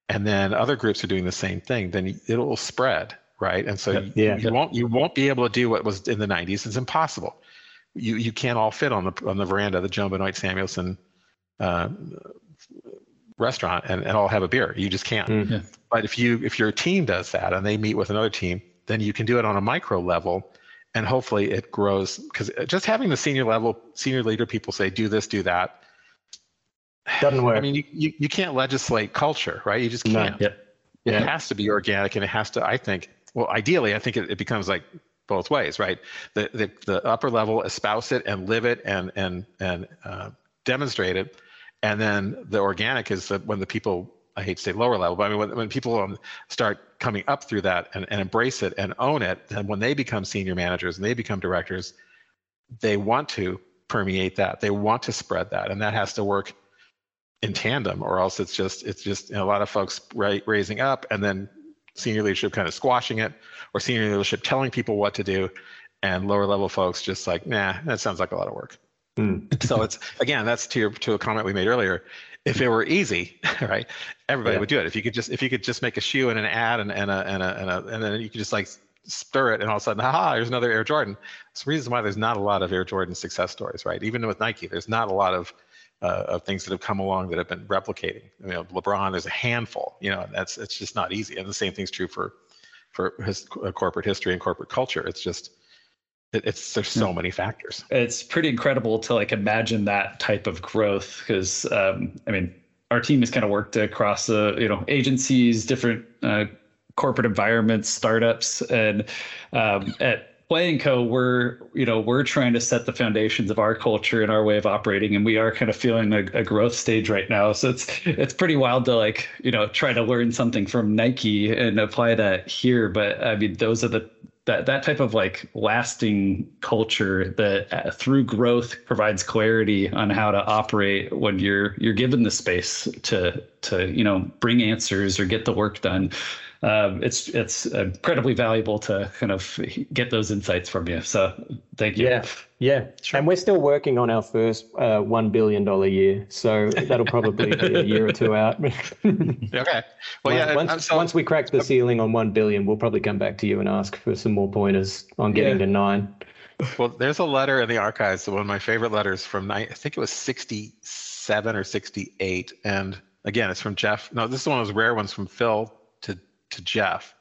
and then other groups are doing the same thing, then it will spread, right? And so yeah. you, you won't you won't be able to do what was in the 90s. It's impossible. You you can't all fit on the on the veranda of the Joan Benoit Samuelson uh, restaurant and, and all have a beer. You just can't. Mm. Yeah. But if you if your team does that and they meet with another team, then you can do it on a micro level and hopefully it grows because just having the senior level senior leader people say do this do that doesn't work i mean you, you, you can't legislate culture right you just can't no. yep. it yeah. has to be organic and it has to i think well ideally i think it, it becomes like both ways right the, the the upper level espouse it and live it and and and uh, demonstrate it and then the organic is that when the people I hate to say lower level, but I mean when, when people um, start coming up through that and, and embrace it and own it, then when they become senior managers and they become directors, they want to permeate that. They want to spread that, and that has to work in tandem, or else it's just it's just a lot of folks ra- raising up and then senior leadership kind of squashing it, or senior leadership telling people what to do, and lower level folks just like, nah, that sounds like a lot of work. Mm. so it's again, that's to your, to a comment we made earlier. If it were easy, right, everybody yeah. would do it. If you could just if you could just make a shoe and an ad and, and a and a and a and then you could just like stir it and all of a sudden, haha, there's another Air Jordan. It's the reason why there's not a lot of Air Jordan success stories, right? Even with Nike, there's not a lot of uh, of things that have come along that have been replicating. You know, LeBron, there's a handful. You know, that's it's just not easy. And the same thing's true for for his uh, corporate history and corporate culture. It's just it's there's so many factors. It's pretty incredible to like imagine that type of growth because um, I mean our team has kind of worked across the uh, you know agencies, different uh, corporate environments, startups, and um, at Play and Co, we're you know we're trying to set the foundations of our culture and our way of operating, and we are kind of feeling a, a, growth stage right now. So it's it's pretty wild to like you know try to learn something from Nike and apply that here. But I mean, those are the that that type of like lasting culture that uh, through growth provides clarity on how to operate when you're you're given the space to to you know bring answers or get the work done um, it's it's incredibly valuable to kind of get those insights from you. So thank you. Yeah, yeah. Sure. And we're still working on our first uh, one billion dollar year, so that'll probably be a year or two out. okay. Well, yeah. Once, so, once we crack the ceiling on one billion, we'll probably come back to you and ask for some more pointers on getting yeah. to nine. Well, there's a letter in the archives, one of my favorite letters from I think it was 67 or 68, and again, it's from Jeff. No, this is one of those rare ones from Phil to Jeff.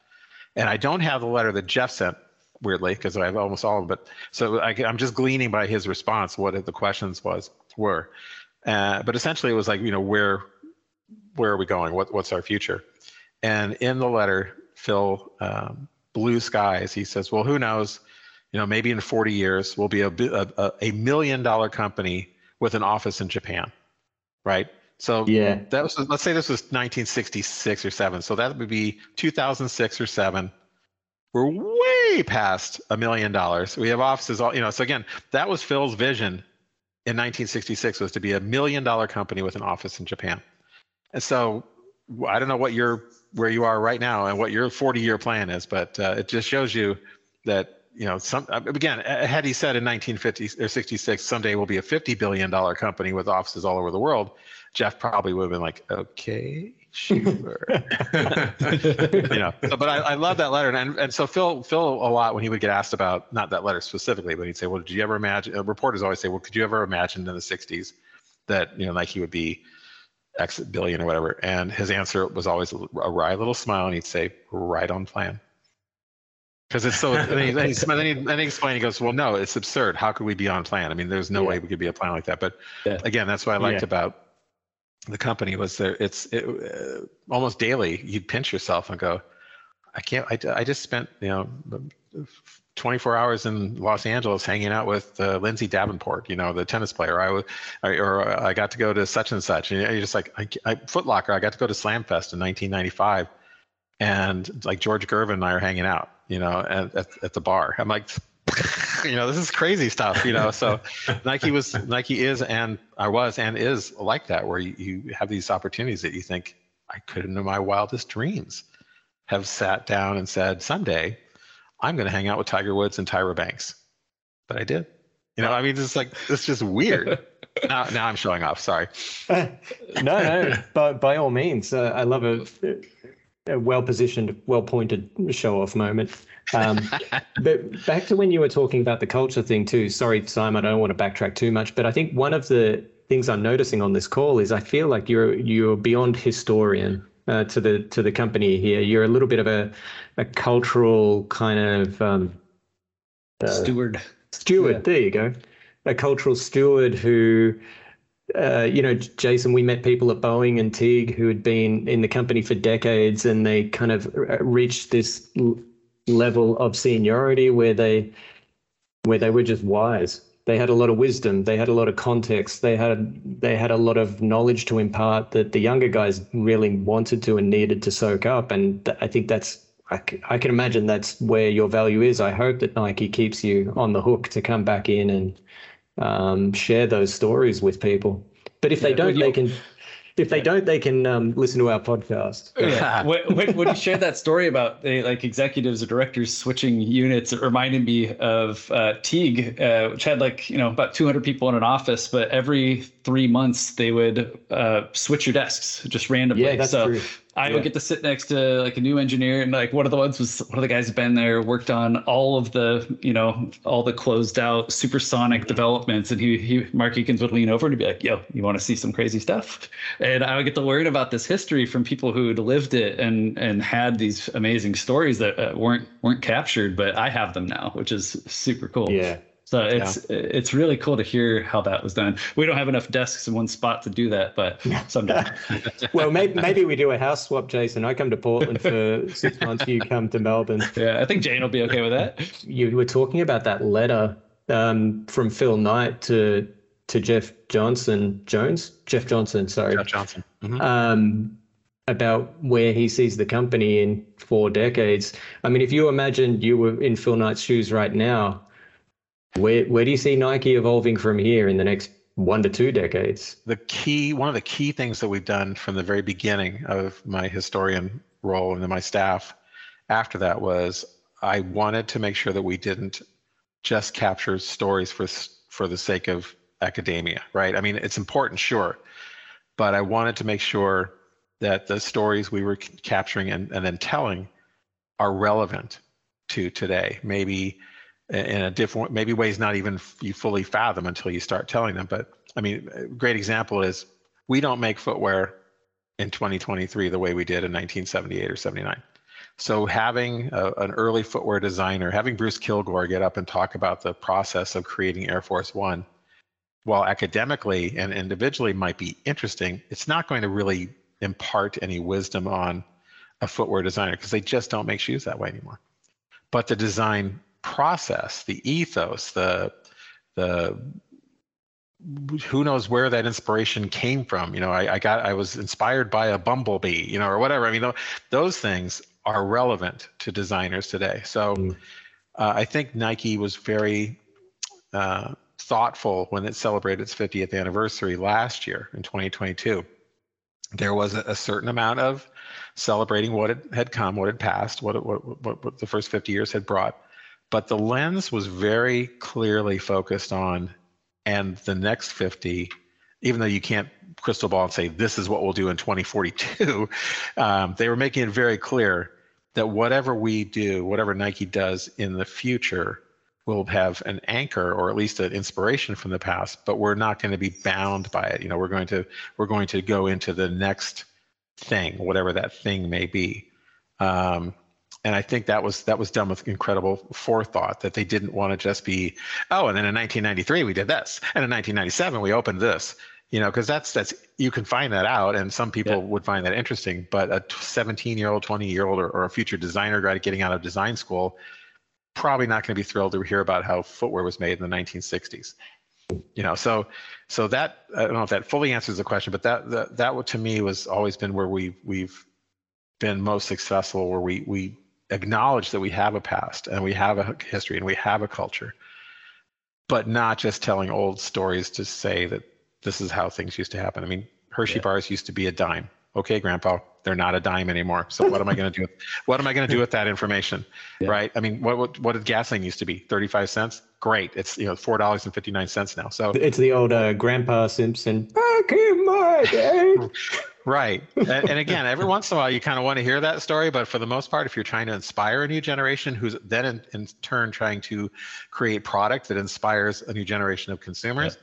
And I don't have the letter that Jeff sent, weirdly, because I have almost all of it. But so I, am just gleaning by his response what the questions was were. Uh, but essentially, it was like, you know, where where are we going? What what's our future? And in the letter, Phil um, blue skies. He says, well, who knows? You know, maybe in 40 years we'll be a, a, a million dollar company with an office in Japan, right? So yeah, that was let's say this was 1966 or seven. So that would be 2006 or seven. We're way past a million dollars. We have offices all you know. So again, that was Phil's vision in 1966 was to be a million dollar company with an office in Japan. And so I don't know what your where you are right now and what your 40 year plan is, but uh, it just shows you that you know some again had he said in 1950 or 66 someday we'll be a 50 billion dollar company with offices all over the world Jeff probably would have been like, okay, sure. you know, so, but I, I love that letter. And, and so Phil, Phil a lot when he would get asked about, not that letter specifically, but he'd say, well, did you ever imagine, uh, reporters always say, well, could you ever imagine in the 60s that, you know, Nike would be X billion or whatever? And his answer was always a wry little smile. And he'd say, right on plan. Because it's so, and then, he, then, he, then, he, then he explained, he goes, well, no, it's absurd. How could we be on plan? I mean, there's no yeah. way we could be a plan like that. But yeah. again, that's what I liked yeah. about the company was there. It's it, uh, almost daily. You'd pinch yourself and go, I can't. I, I just spent you know 24 hours in Los Angeles hanging out with uh, Lindsay Davenport, you know, the tennis player. I was, or I got to go to such and such, and you're just like, I, I, Footlocker. I got to go to Slamfest in 1995, and like George Gervin and I are hanging out, you know, at, at, at the bar. I'm like, you know, this is crazy stuff, you know. So Nike was, Nike is, and I was, and is like that, where you, you have these opportunities that you think I couldn't in my wildest dreams, have sat down and said, someday I'm going to hang out with Tiger Woods and Tyra Banks. But I did. You know, I mean, it's like, it's just weird. now, now I'm showing off. Sorry. No, no, but by all means, uh, I love a, a well positioned, well pointed show off moment. Um, but back to when you were talking about the culture thing too. Sorry, Simon, I don't want to backtrack too much, but I think one of the things I'm noticing on this call is I feel like you're you're beyond historian uh, to the to the company here. You're a little bit of a a cultural kind of um, uh, steward. Steward. Yeah. There you go. A cultural steward who. Uh, you know, Jason, we met people at Boeing and Teague who had been in the company for decades, and they kind of uh, reached this level of seniority where they where they were just wise. They had a lot of wisdom. They had a lot of context. They had they had a lot of knowledge to impart that the younger guys really wanted to and needed to soak up and i think that's I, I can imagine that's where your value is. I hope that nike keeps you on the hook to come back in and um, share those stories with people but if they don't they can if they don't, they can um, listen to our podcast. Yeah. when, when, you shared that story about the, like executives or directors switching units, it reminded me of uh, Teague, uh, which had like you know about 200 people in an office, but every three months they would uh, switch your desks just randomly. Yeah, that's so true. I would get to sit next to like a new engineer, and like one of the ones was one of the guys been there, worked on all of the you know all the closed out supersonic developments, and he he Mark Ekins would lean over and be like, "Yo, you want to see some crazy stuff?" And I would get to learn about this history from people who'd lived it and and had these amazing stories that uh, weren't weren't captured, but I have them now, which is super cool. Yeah, so it's yeah. it's really cool to hear how that was done. We don't have enough desks in one spot to do that, but someday. well, maybe maybe we do a house swap, Jason. I come to Portland for six months. You come to Melbourne. Yeah, I think Jane will be okay with that. You were talking about that letter um, from Phil Knight to to Jeff Johnson Jones, Jeff Johnson, sorry, Jeff Johnson, mm-hmm. um, about where he sees the company in four decades. I mean, if you imagine you were in Phil Knight's shoes right now where where do you see Nike evolving from here in the next one to two decades? The key, one of the key things that we've done from the very beginning of my historian role and then my staff after that was I wanted to make sure that we didn't just capture stories for for the sake of academia, right? I mean, it's important, sure, but I wanted to make sure that the stories we were capturing and, and then telling are relevant to today. Maybe in a different maybe ways not even you fully fathom until you start telling them but i mean a great example is we don't make footwear in 2023 the way we did in 1978 or 79 so having a, an early footwear designer having bruce kilgore get up and talk about the process of creating air force one while academically and individually might be interesting it's not going to really impart any wisdom on a footwear designer because they just don't make shoes that way anymore. But the design process, the ethos, the the who knows where that inspiration came from. You know, I, I got I was inspired by a bumblebee, you know, or whatever. I mean, those things are relevant to designers today. So mm. uh, I think Nike was very uh, thoughtful when it celebrated its 50th anniversary last year in 2022. There was a, a certain amount of celebrating what had, had come, what had passed, what, what, what, what the first 50 years had brought but the lens was very clearly focused on and the next 50 even though you can't crystal ball and say this is what we'll do in 2042 um, they were making it very clear that whatever we do whatever nike does in the future will have an anchor or at least an inspiration from the past but we're not going to be bound by it. You know we're going to we're going to go into the next thing whatever that thing may be. Um, and I think that was that was done with incredible forethought that they didn't want to just be oh and then in 1993 we did this and in 1997 we opened this you know, because that's that's you can find that out, and some people Yeah. would find that interesting. But a 17 year old, 20 year old, or, or a future designer grad getting out of design school, probably not going to be thrilled to hear about how footwear was made in the 1960s. You know, so so that I don't know if that fully answers the question, but that that that to me was always been where we we've been most successful, where we we acknowledge that we have a past and we have a history and we have a culture, but not just telling old stories to say that this is how things used to happen. I mean, Hershey Yeah. bars used to be a dime. Okay, Grandpa, they're not a dime anymore. So what am I going to do? With, what am I going to do with that information? Yeah. Right? I mean, what, what what did gasoline used to be? Thirty-five cents. Great. It's you know four dollars and fifty-nine cents now. So It's the old uh, Grandpa Simpson. Back in my day. Right. And, and again, every once in a while, you kind of want to hear that story, but for the most part, if you're trying to inspire a new generation who's then in, in turn trying to create product that inspires a new generation of consumers,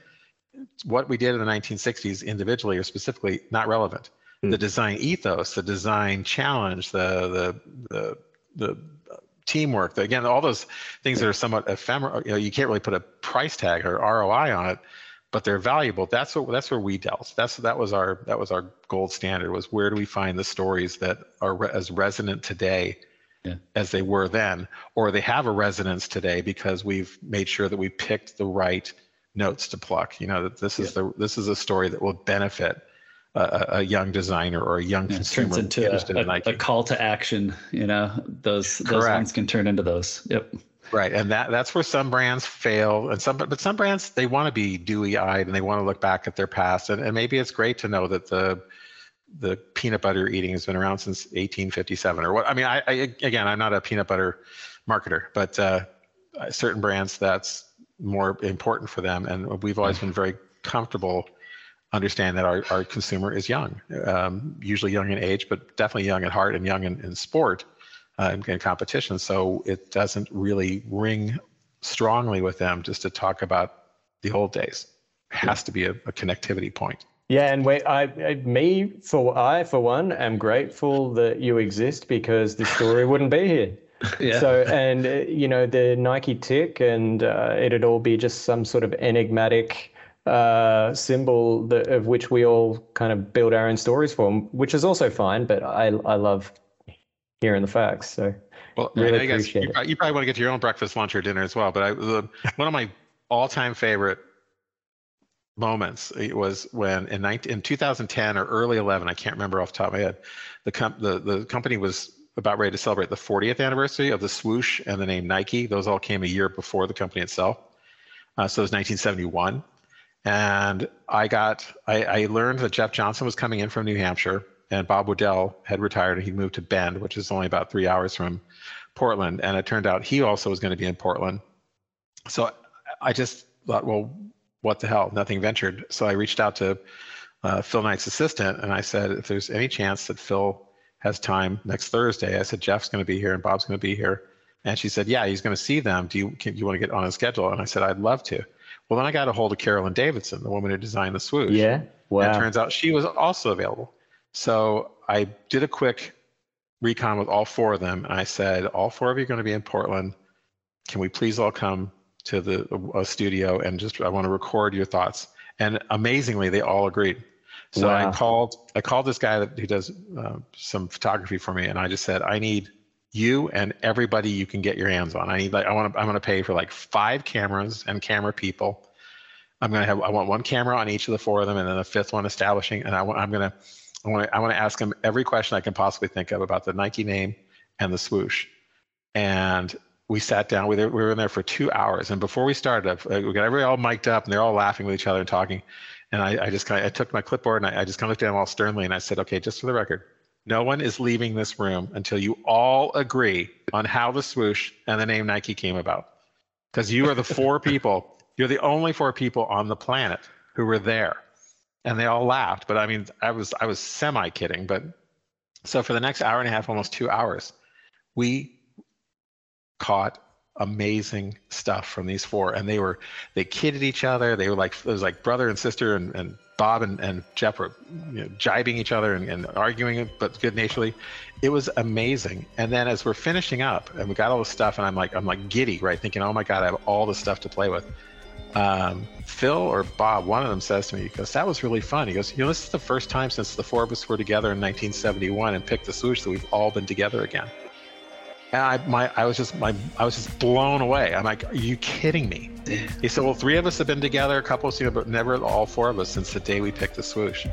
what we did in the 1960s individually or specifically not relevant. Hmm. The design ethos, the design challenge, the the the the teamwork, the, again, all those things that are somewhat ephemeral. You know, you can't really put a price tag or ROI on it but they're valuable. That's what that's where we dealt. That's that was our that was our gold standard. Was where do we find the stories that are re- as resonant today Yeah. as they were then, or they have a resonance today because we've made sure that we picked the right notes to pluck. You know that this is the this is a story that will benefit a, a young designer or a young Yeah, consumer turns into interested a, in a, call to action. You know, those those ones can turn into those. Yep. Right, and that that's where some brands fail, and some but some brands they want to be dewy-eyed and they want to look back at their past, and, and maybe it's great to know that the the peanut butter eating has been around since 1857 or what. I mean, I, I again, I'm not a peanut butter marketer, but uh, certain brands that's more important for them, and we've always been very comfortable understand that our, our consumer is young, um, usually young in age, but definitely young at heart and young in, in sport uh, in, in competition. So it doesn't really ring strongly with them just to talk about the old days. It has to be a, a connectivity point. Yeah, and we, I, I, me for I for one am grateful that you exist because the story wouldn't be here. Yeah. So, and uh, you know, the Nike tick, and uh, it'd all be just some sort of enigmatic uh, symbol that, of which we all kind of build our own stories for, which is also fine. But I, I love hearing the facts. So, Well, Really I guess you, you probably want to get to your own breakfast, lunch, or dinner as well. But I, the, one of my all-time favorite moments it was when in 19, in 2010 or early 11, I can't remember off the top of my head, the the the company was about ready to celebrate the 40th anniversary of the swoosh and the name Nike. Those all came a year before the company itself. Uh, so it was 1971. And I got, I, I learned that Jeff Johnson was coming in from New Hampshire and Bob Woodell had retired and he moved to Bend, which is only about three hours from Portland. And it turned out he also was going to be in Portland. So I just thought, well, what the hell? Nothing ventured. So I reached out to uh, Phil Knight's assistant and I said, if there's any chance that Phil has time next Thursday, I said, Jeff's going to be here and Bob's going to be here. And she said, yeah, he's going to see them. Do you, can, you want to get on his schedule? And I said, I'd love to. Well, then I got a hold of Carolyn Davidson, the woman who designed the swoosh. yeah, And it turns out she was also available. So I did a quick recon with all four of them. And I said, all four of you are going to be in Portland. Can we please all come to the uh, studio and just, I want to record your thoughts. And amazingly, they all agreed. So Wow. I called, I called this guy that, who does uh, some photography for me. And I just said, I need you and everybody you can get your hands on. I need like, I want to, I'm going to pay for like five cameras and camera people. I'm going to have, I want one camera on each of the four of them and then a fifth one establishing. And I want, I'm going to, I want to, I want to ask them every question I can possibly think of about the Nike name and the swoosh. And we sat down, we were, we were in there for two hours. And before we started, uh, we got everybody all mic'd up and they're all laughing with each other and talking. And I, I just kind of, I took my clipboard and I, I just kind of looked at them all sternly and I said, okay, just for the record, no one is leaving this room until you all agree on how the swoosh and the name Nike came about. Because you are the four people, you're the only four people on the planet who were there. And they all laughed. But I mean, I was I was semi kidding. But so for the next hour and a half, almost two hours, we caught amazing stuff from these four. And they were they kidded each other. They were like it was like brother and sister and, and Bob and, and Jeff were you know, jibing each other and, and arguing, but good naturedly. It was amazing. And then as we're finishing up and we got all the stuff, and I'm like, I'm like giddy, right? Thinking, oh my God, I have all the stuff to play with. Um, Phil or Bob, one of them says to me, he goes, "That was really fun." He goes, "You know, this is the first time since the four of us were together in 1971 and picked the swoosh that we've all been together again." And I, my, I was just, my, I was just blown away. I'm like, "Are you kidding me?" He said, "Well, three of us have been together, a couple of you, but never all four of us since the day we picked the swoosh."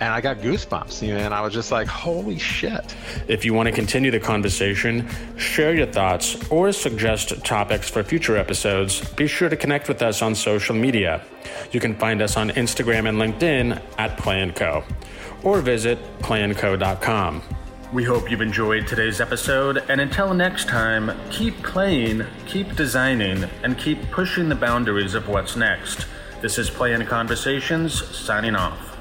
And I got goosebumps, you know, and I was just like, holy shit. If you want to continue the conversation, share your thoughts, or suggest topics for future episodes, be sure to connect with us on social media. You can find us on Instagram and LinkedIn at Play & Co. or visit playandco.com. We hope you've enjoyed today's episode, and until next time, keep playing, keep designing, and keep pushing the boundaries of what's next. This is Play and Conversations, signing off.